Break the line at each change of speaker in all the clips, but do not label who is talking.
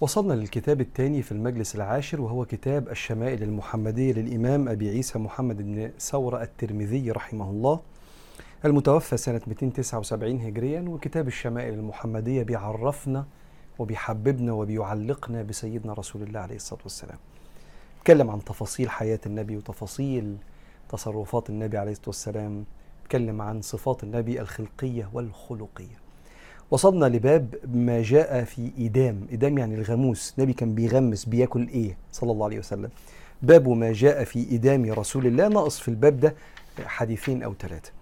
وصلنا للكتاب الثاني في المجلس العاشر وهو كتاب الشمائل المحمدية للإمام أبي عيسى محمد بن ثورة الترمذي رحمه الله المتوفى سنة 279 هجريا وكتاب الشمائل المحمدية بيعرفنا وبيحببنا وبيعلقنا بسيدنا رسول الله عليه الصلاة والسلام. اتكلم عن تفاصيل حياة النبي وتفاصيل تصرفات النبي عليه الصلاة والسلام. اتكلم عن صفات النبي الخلقية والخلقية. وصلنا لباب ما جاء في إيدام إيدام يعني الغموس النبي كان بيغمس بياكل إيه؟ صلى الله عليه وسلم. باب ما جاء في إيدام رسول الله. ناقص في الباب ده حديثين أو ثلاثة.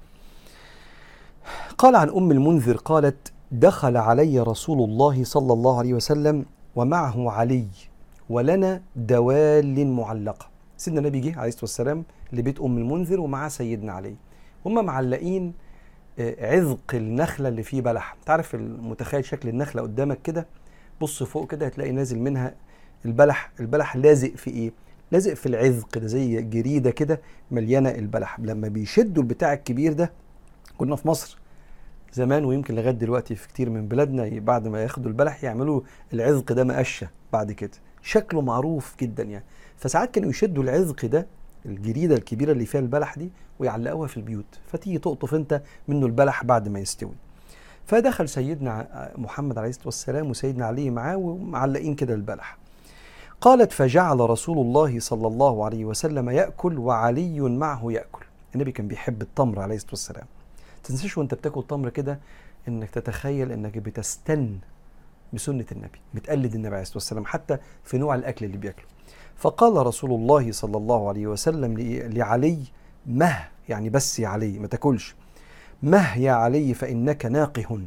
قال عن أم المنذر قالت دخل علي رسول الله صلى الله عليه وسلم ومعه علي ولنا دوال معلقة. سيدنا النبي جه عليه الصلاة والسلام لبيت أم المنذر ومعاه سيدنا علي. هم معلقين عذق النخلة اللي فيه بلح. انت عارف المتخيل شكل النخلة قدامك كده؟ بص فوق كده هتلاقي نازل منها البلح. البلح لازق في إيه؟ لازق في العذق ده زي جريدة كده مليانة البلح. لما بيشدوا البتاع الكبير ده كنا في مصر زمان ويمكن لغاية دلوقتي في كتير من بلادنا بعد ما ياخدوا البلح يعملوا العذق ده مقشة بعد كده. شكله معروف جدا يعني. فساعات كانوا يشدوا العذق ده الجريدة الكبيرة اللي فيها البلح دي ويعلقوها في البيوت فتيجي تقطف انت منه البلح بعد ما يستوي. فدخل سيدنا محمد عليه الصلاة والسلام وسيدنا علي معاه ومعلقين كده البلح. قالت فجعل رسول الله صلى الله عليه وسلم يأكل وعلي معه يأكل. النبي كان بيحب التمر عليه الصلاة والسلام. تنساش وانت بتاكل تمر كده انك تتخيل انك بتستن بسنة النبي بتقلد النبي عليه الصلاة والسلام حتى في نوع الأكل اللي بياكله. فقال رسول الله صلى الله عليه وسلم لعلي مه يعني بس يا علي ما تاكلش. مه يا علي فإنك ناقه.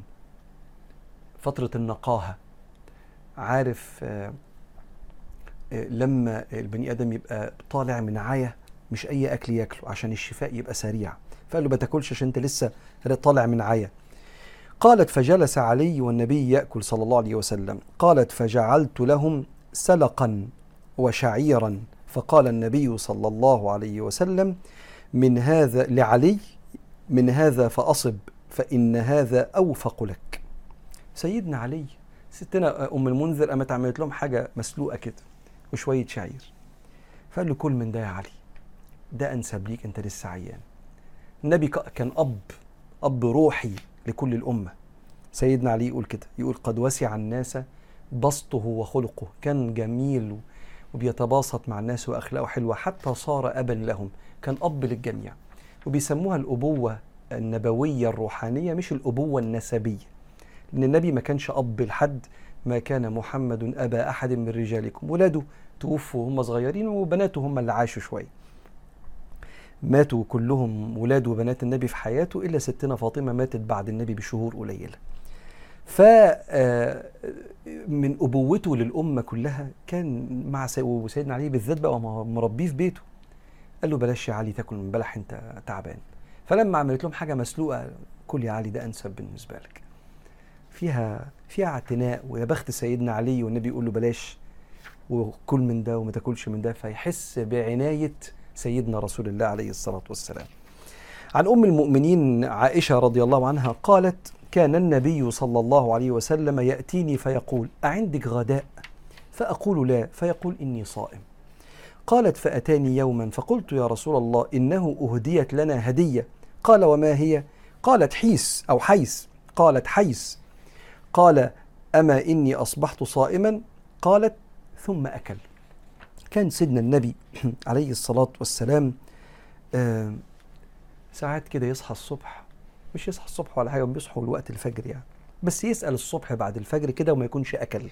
فترة النقاهة عارف آه آه لما البني آدم يبقى طالع من عاية مش أي أكل ياكله عشان الشفاء يبقى سريع. فقال له ما تاكلش عشان أنت لسه طالع من عيا قالت فجلس علي والنبي يأكل صلى الله عليه وسلم. قالت فجعلت لهم سلقا. وشعيرا. فقال النبي صلى الله عليه وسلم من هذا لعلي من هذا فأصب فإن هذا أوفق لك. سيدنا علي ستنا أم المنذر قامت عملت لهم حاجة مسلوقة كده وشوية شعير. فقال له كل من ده يا علي ده أنسب ليك أنت لسه عيان. النبي كان أب أب روحي لكل الأمة. سيدنا علي يقول كده يقول قد وسع الناس بسطه وخلقه كان جميل وبيتباسط مع الناس وأخلاقه حلوة حتى صار أبا لهم كان أب للجميع. وبيسموها الأبوة النبوية الروحانية مش الأبوة النسبية. لأن النبي ما كانش أب لحد ما كان محمد أبا أحد من رجالكم. ولاده توفوا وهم صغيرين وبناته هم اللي عاشوا شوية. ماتوا كلهم ولاد وبنات النبي في حياته إلا ستنا فاطمة ماتت بعد النبي بشهور قليلة. ف من أبوته للأمة كلها كان مع سيدنا علي بالذات بقى مربيه في بيته. قال له بلاش يا علي تاكل من بلح انت تعبان. فلما عملت لهم حاجة مسلوقة كل يا علي ده أنسب بالنسبة لك. فيها فيها اعتناء ويا بخت سيدنا علي والنبي يقول له بلاش وكل من ده وما تاكلش من ده فيحس بعناية سيدنا رسول الله عليه الصلاة والسلام عن أم المؤمنين عائشة رضي الله عنها قالت كان النبي صلى الله عليه وسلم يأتيني فيقول أعندك غداء؟ فأقول لا فيقول إني صائم. قالت فأتاني يوما فقلت يا رسول الله إنه أهديت لنا هدية. قال وما هي؟ قالت حيس أو حيس. قالت حيس. قال أما إني أصبحت صائما؟ قالت ثم أكل. كان سيدنا النبي عليه الصلاة والسلام آه ساعات كده يصحى الصبح مش يصحى الصبح ولا حاجة بيصحوا الوقت الفجر يعني. بس يسأل الصبح بعد الفجر كده وما يكونش أكل.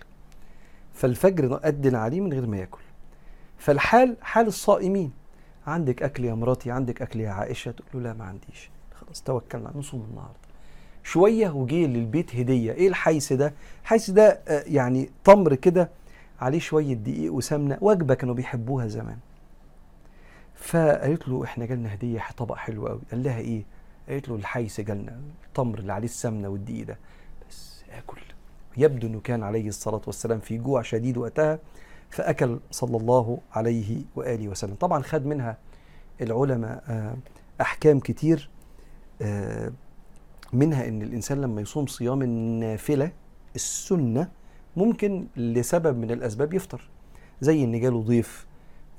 فالفجر أدن عليه من غير ما ياكل. فالحال حال الصائمين. عندك أكل يا مراتي عندك أكل يا عائشة؟ تقول له لا ما عنديش. خلاص توكلنا نصوم النهارده. شوية وجي للبيت هدية. إيه الحيس ده؟ الحيس ده آه يعني تمر كده عليه شوية دقيق وسمنة وجبة كانوا بيحبوها زمان. فقالت له إحنا جالنا هدية طبق حلو قوي قال لها إيه؟ قالت له الحيس جالنا التمر اللي عليه السمنة والدقيق ده. بس آكل. يبدو إنه كان عليه الصلاة والسلام في جوع شديد وقتها فأكل صلى الله عليه وآله وسلم. طبعا خد منها العلماء أحكام كتير منها إن الإنسان لما يصوم صيام النافلة السنة ممكن لسبب من الأسباب يفطر. زي إن جاله ضيف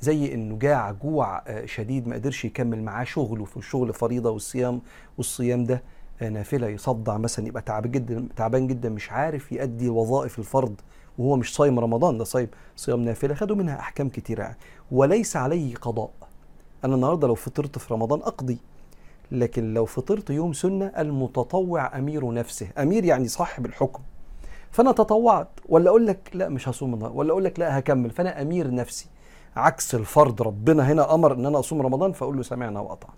زي إنه جاع جوع آه، شديد ما قدرش يكمل معاه شغله في الشغل فريضة والصيام والصيام ده آه، نافلة يصدع مثلا يبقى تعبان جدا تعبان جدا مش عارف يؤدي وظائف الفرض وهو مش صايم رمضان ده صايم صيام نافلة خدوا منها أحكام كتيرة. وليس عليه قضاء. أنا النهارده لو فطرت في رمضان أقضي لكن لو فطرت يوم سنة المتطوع أمير نفسه. أمير يعني صاحب الحكم. فأنا تطوعت. ولا أقول لك لا مش هصوم النهارده. ولا أقول لك لا هكمل. فأنا أمير نفسي. عكس الفرض ربنا هنا أمر إن أنا أصوم رمضان فأقول له سمعنا واطعنا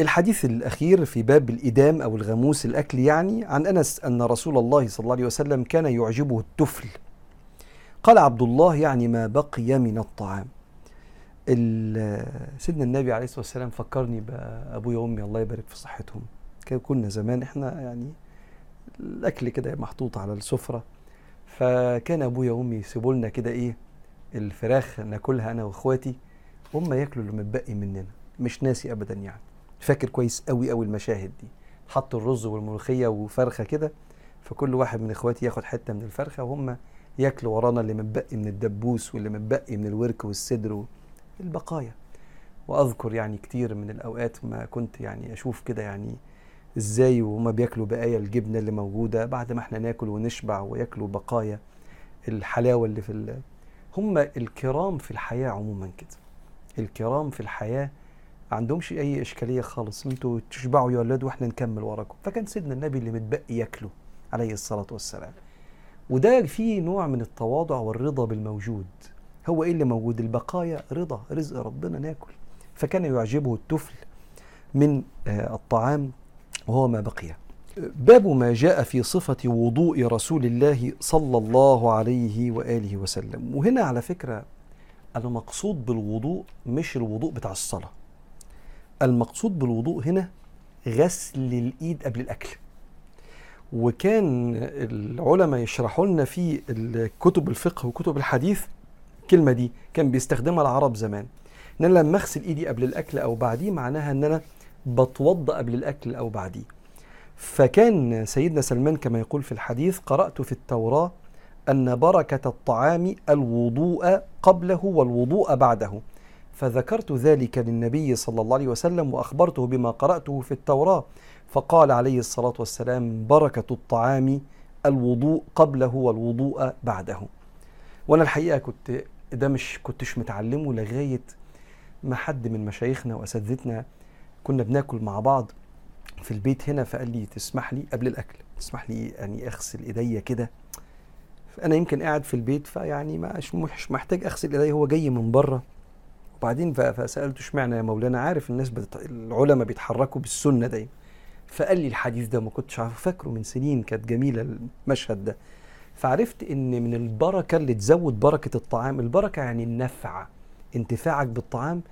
الحديث الأخير في باب الإدام أو الغموس الأكل يعني عن أنس أن رسول الله صلى الله عليه وسلم كان يعجبه التفل. قال عبد الله يعني ما بقي من الطعام. سيدنا النبي عليه الصلاة والسلام فكرني بأبويا وأمي الله يبارك في صحتهم. كنا زمان إحنا يعني الأكل كده محطوط على السفرة فكان أبويا وأمي يسيبوا لنا كده إيه الفراخ ناكلها أنا وإخواتي هم ياكلوا اللي متبقي مننا مش ناسي أبدا يعني فاكر كويس قوي قوي المشاهد دي حطوا الرز والملوخية وفرخة كده فكل واحد من إخواتي ياخد حتة من الفرخة وهم ياكلوا ورانا اللي متبقي من الدبوس واللي متبقي من الورك والصدر البقايا وأذكر يعني كتير من الأوقات ما كنت يعني أشوف كده يعني إزاي وهما بياكلوا بقايا الجبنة اللي موجودة بعد ما إحنا ناكل ونشبع وياكلوا بقايا الحلاوة اللي في. هم الكرام في الحياة عموما كده. الكرام في الحياة ما عندهمش أي إشكالية خالص. أنتوا تشبعوا يا أولاد وإحنا نكمل وراكم. فكان سيدنا النبي اللي متبقي ياكله عليه الصلاة والسلام. وده فيه نوع من التواضع والرضا بالموجود. هو إيه اللي موجود؟ البقايا رضا رزق ربنا ناكل. فكان يعجبه التفل من آه، الطعام وهو ما بقي. باب ما جاء في صفة وضوء رسول الله صلى الله عليه وآله وسلم. وهنا على فكرة المقصود بالوضوء مش الوضوء بتاع الصلاة. المقصود بالوضوء هنا غسل الإيد قبل الأكل. وكان العلماء يشرحوا لنا في كتب الفقه وكتب الحديث الكلمة دي كان بيستخدمها العرب زمان. إن أنا لما أغسل إيدي قبل الأكل أو بعديه معناها إن أنا بتوضأ قبل الأكل أو بعديه. فكان سيدنا سلمان كما يقول في الحديث قرأت في التوراة أن بركة الطعام الوضوء قبله والوضوء بعده. فذكرت ذلك للنبي صلى الله عليه وسلم وأخبرته بما قرأته في التوراة. فقال عليه الصلاة والسلام بركة الطعام الوضوء قبله والوضوء بعده. وأنا الحقيقة كنت ده مش كنتش متعلمه لغاية ما حد من مشايخنا وأساتذتنا كنا بناكل مع بعض. في البيت هنا فقال لي تسمح لي قبل الأكل تسمح لي يعني أغسل إيديا كده. أنا يمكن قاعد في البيت فيعني مش محتاج أغسل إيديا هو جاي من بره. وبعدين فسألته اشمعنى يا مولانا؟ عارف الناس بتت... العلماء بيتحركوا بالسنة دايما. فقال لي الحديث ده ما كنتش عارفه فاكره من سنين كانت جميلة المشهد ده. فعرفت إن من البركة اللي تزود بركة الطعام البركة يعني النفع انتفاعك بالطعام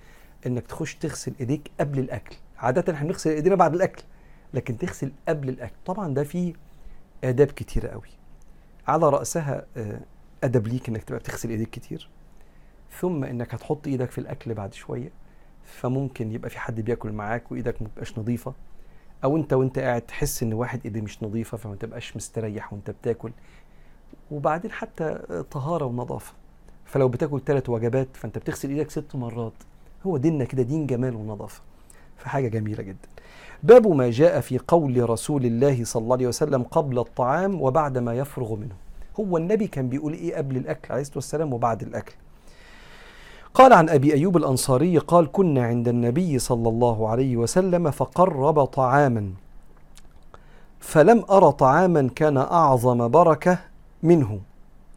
إنك تخش تغسل إيديك قبل الأكل. عادة إحنا بنغسل إيدينا بعد الأكل. لكن تغسل قبل الأكل. طبعا ده فيه آداب كتيره قوي. على رأسها آه، أدب ليك إنك تبقى بتغسل إيديك كتير. ثم إنك هتحط إيدك في الأكل بعد شوية فممكن يبقى في حد بياكل معاك وإيدك ما تبقاش نظيفة. أو أنت وأنت قاعد تحس إن واحد إيديه مش نظيفة فما تبقاش مستريح وأنت بتاكل. وبعدين حتى طهارة ونظافة. فلو بتاكل ثلاث وجبات فأنت بتغسل إيدك ست مرات. هو ديننا كده دين جمال ونظافة. فحاجة جميلة جدا. باب ما جاء في قول رسول الله صلى الله عليه وسلم قبل الطعام وبعد ما يفرغ منه. هو النبي كان بيقول إيه قبل الأكل عليه الصلاة والسلام وبعد الأكل؟ قال عن أبي أيوب الأنصاري قال كنا عند النبي صلى الله عليه وسلم فقرب طعاما. فلم ارى طعاما كان أعظم بركة منه.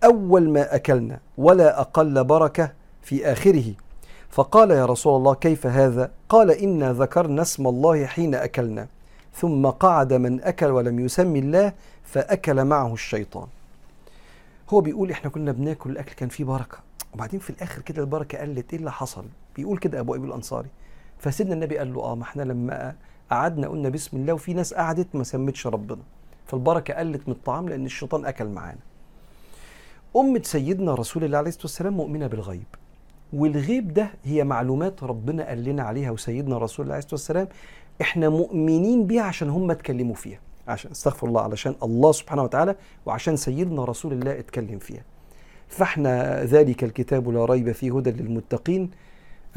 أول ما أكلنا ولا أقل بركة في آخره. فقال يا رسول الله كيف هذا؟ قال إنا ذكرنا اسم الله حين أكلنا ثم قعد من أكل ولم يسم الله فأكل معه الشيطان. هو بيقول إحنا كنا بناكل الأكل كان فيه بركة. وبعدين في الآخر كده البركة قلت إيه اللي حصل؟ بيقول كده أبو ايوب الأنصاري. فسيدنا النبي قال له آه ما إحنا لما قعدنا قلنا بسم الله وفي ناس قعدت ما سمتش ربنا. فالبركة قلت من الطعام لأن الشيطان أكل معانا. أمة سيدنا رسول الله عليه الصلاة والسلام مؤمنة بالغيب. والغيب ده هي معلومات ربنا قال لنا عليها وسيدنا رسول الله عليه الصلاة والسلام إحنا مؤمنين بيها عشان هم اتكلموا فيها عشان استغفر الله علشان الله سبحانه وتعالى وعشان سيدنا رسول الله اتكلم فيها. فإحنا ذلك الكتاب لا ريب فيه هدى للمتقين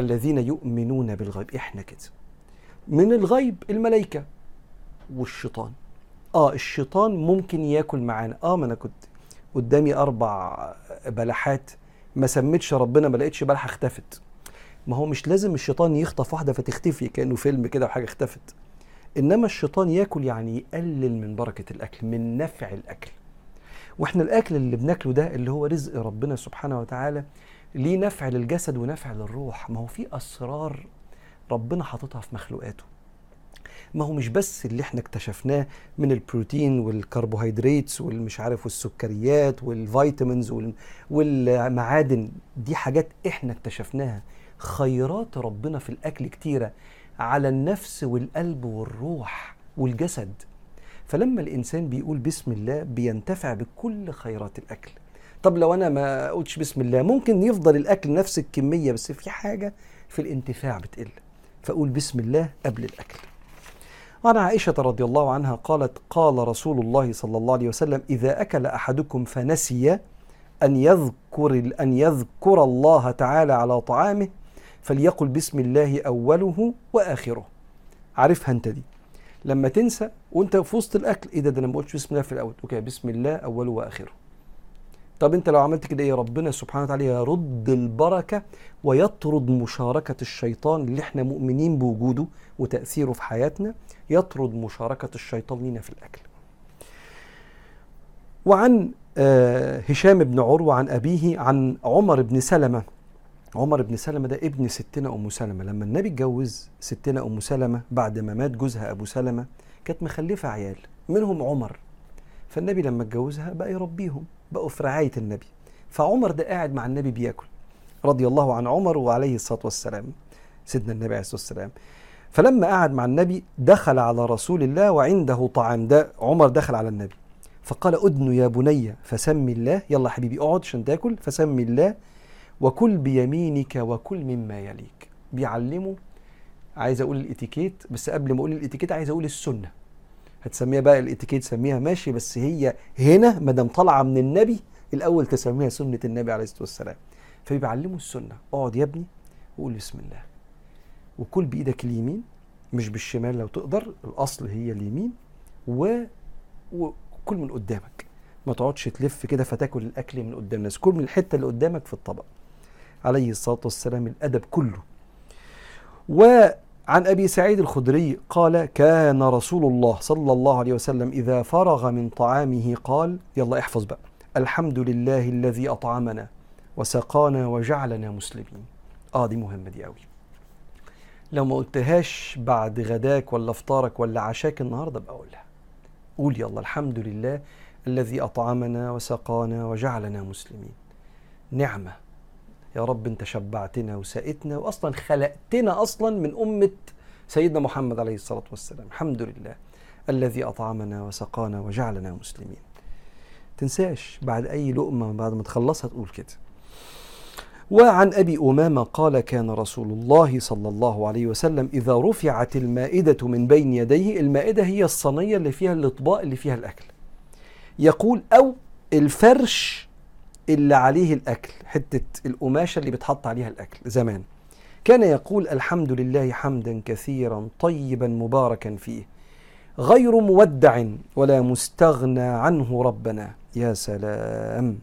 الذين يؤمنون بالغيب. إحنا كده. من الغيب الملائكة والشيطان. آه الشيطان ممكن ياكل معانا. آه ما أنا كنت قدامي أربع بلحات ما سميتش ربنا ما لقيتش بلحة اختفت. ما هو مش لازم الشيطان يخطف واحدة فتختفي كأنه فيلم كده وحاجة اختفت. إنما الشيطان ياكل يعني يقلل من بركة الأكل من نفع الأكل. وإحنا الأكل اللي بناكله ده اللي هو رزق ربنا سبحانه وتعالى ليه نفع للجسد ونفع للروح؟ ما هو في أسرار ربنا حاططها في مخلوقاته. ما هو مش بس اللي إحنا اكتشفناه من البروتين والكربوهيدرات والمش عارف والسكريات والفيتامينز والمعادن دي حاجات إحنا اكتشفناها. خيرات ربنا في الأكل كتيرة على النفس والقلب والروح والجسد. فلما الإنسان بيقول بسم الله بينتفع بكل خيرات الأكل. طب لو أنا ما قلتش بسم الله ممكن يفضل الأكل نفس الكمية بس في حاجة في الانتفاع بتقل. فأقول بسم الله قبل الأكل. وعن عائشة رضي الله عنها قالت قال رسول الله صلى الله عليه وسلم إذا أكل أحدكم فنسي أن يذكر أن يذكر الله تعالى على طعامه فليقل بسم الله أوله وآخره. عارفها أنت دي. لما تنسى وأنت في وسط الأكل إيه ده؟ ده أنا ما قلتش بسم الله في الأول. أوكي بسم الله أوله وآخره. طب انت لو عملت كده إيه؟ ربنا سبحانه وتعالى يرد البركة ويطرد مشاركة الشيطان اللي إحنا مؤمنين بوجوده وتأثيره في حياتنا يطرد مشاركة الشيطان لينا في الأكل. وعن آه هشام بن عروة عن أبيه عن عمر بن سلمة. عمر بن سلمة ده ابن ستنا أم سلمة. لما النبي اتجوز ستنا أم سلمة بعد ما مات جوزها أبو سلمة كانت مخلفة عيال منهم عمر. فالنبي لما اتجوزها بقى يربيهم. بقوا في رعاية النبي. فعمر ده قاعد مع النبي بياكل رضي الله عن عمر وعليه الصلاة والسلام سيدنا النبي عليه الصلاة والسلام. فلما قعد مع النبي دخل على رسول الله وعنده طعام ده عمر دخل على النبي. فقال أدن يا بني فسمي الله. يلا حبيبي اقعد عشان تاكل. فسمي الله. وكل بيمينك وكل مما يليك. بيعلمه عايز أقول الإتيكيت بس قبل ما أقول الإتيكيت عايز أقول السنة. هتسميها بقى الاتيكيت سميها ماشي بس هي هنا ما دام طالعة من النبي الأول تسميها سنة النبي عليه الصلاة والسلام. فبيعلمه السنة اقعد يا ابني وقول بسم الله. وكل بإيدك اليمين مش بالشمال لو تقدر الأصل هي اليمين و... وكل من قدامك. ما تقعدش تلف كده فتاكل الأكل من قدام الناس. كل من الحتة اللي قدامك في الطبق. عليه الصلاة والسلام الأدب كله. وعن أبي سعيد الخدري قال كان رسول الله صلى الله عليه وسلم إذا فرغ من طعامه قال يلا احفظ بقى. الحمد لله الذي أطعمنا وسقانا وجعلنا مسلمين. آه دي مهمة دي قوي لو ما قلتهاش بعد غداك ولا افطارك ولا عشاك النهارده بقى قولها. قول يلا الحمد لله الذي أطعمنا وسقانا وجعلنا مسلمين. نعمة. يا رب انت شبعتنا وسقتنا واصلا خلقتنا أصلا من أمة سيدنا محمد عليه الصلاة والسلام. الحمد لله الذي أطعمنا وسقانا وجعلنا مسلمين. تنساش بعد أي لقمة بعد ما تخلصها تقول كده. وعن أبي أمامة قال كان رسول الله صلى الله عليه وسلم إذا رفعت المائدة من بين يديه المائدة هي الصينية اللي فيها الإطباق اللي فيها الأكل. يقول أو الفرش اللي عليه الأكل حتة القماشة اللي بتحط عليها الأكل زمان. كان يقول الحمد لله حمدا كثيرا طيبا مباركا فيه. غير مودع ولا مستغنى عنه ربنا يا سلام.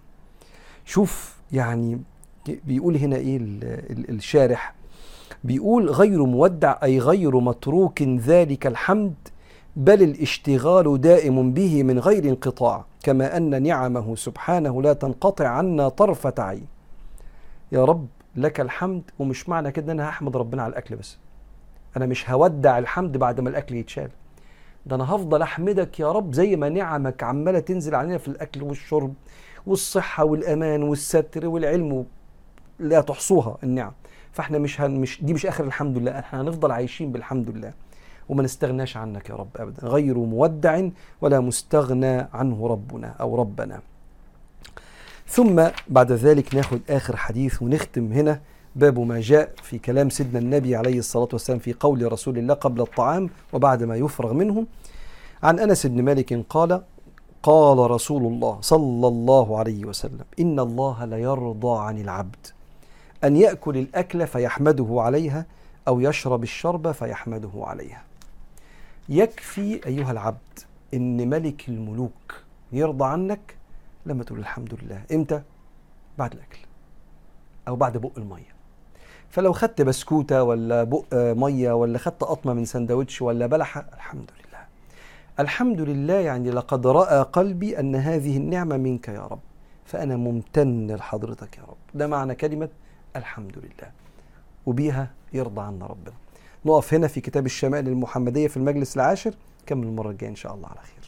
شوف يعني بيقول هنا إيه الشارح؟ بيقول غير مودع أي غير متروك ذلك الحمد بل الاشتغال دائم به من غير انقطاع كما أن نعمه سبحانه لا تنقطع عنا طرفة عين. يا رب لك الحمد ومش معنى كده إن أنا هحمد ربنا على الأكل بس. أنا مش هودع الحمد بعد ما الأكل يتشال. ده أنا هفضل أحمدك يا رب زي ما نعمك عمالة تنزل علينا في الأكل والشرب والصحة والأمان والستر والعلم لا تحصوها النعم. فإحنا مش هن مش دي مش آخر الحمد لله إحنا هنفضل عايشين بالحمد لله. وما نستغناش عنك يا رب ابدا. غير مودع ولا مستغنى عنه ربنا أو ربنا. ثم بعد ذلك ناخد آخر حديث ونختم هنا. باب ما جاء في كلام سيدنا النبي عليه الصلاة والسلام في قول رسول الله قبل الطعام وبعد ما يفرغ منه. عن أنس بن مالك قال قال رسول الله صلى الله عليه وسلم إن الله ليرضى عن العبد أن يأكل الأكل فيحمده عليها أو يشرب الشرب فيحمده عليها. يكفي أيها العبد إن ملك الملوك يرضى عنك لما تقول الحمد لله. إمتى؟ بعد الأكل أو بعد بق المية. فلو خدت بسكوتة ولا بق مية ولا خدت قطمة من سندوتش ولا بلحة الحمد لله. الحمد لله يعني لقد رأى قلبي أن هذه النعمة منك يا رب فأنا ممتن لحضرتك يا رب. ده معنى كلمة الحمد لله. وبيها يرضى عنا ربنا. نقف هنا في كتاب الشمائل المحمدية في المجلس العاشر. كمل المرة الجاية إن شاء الله على خير.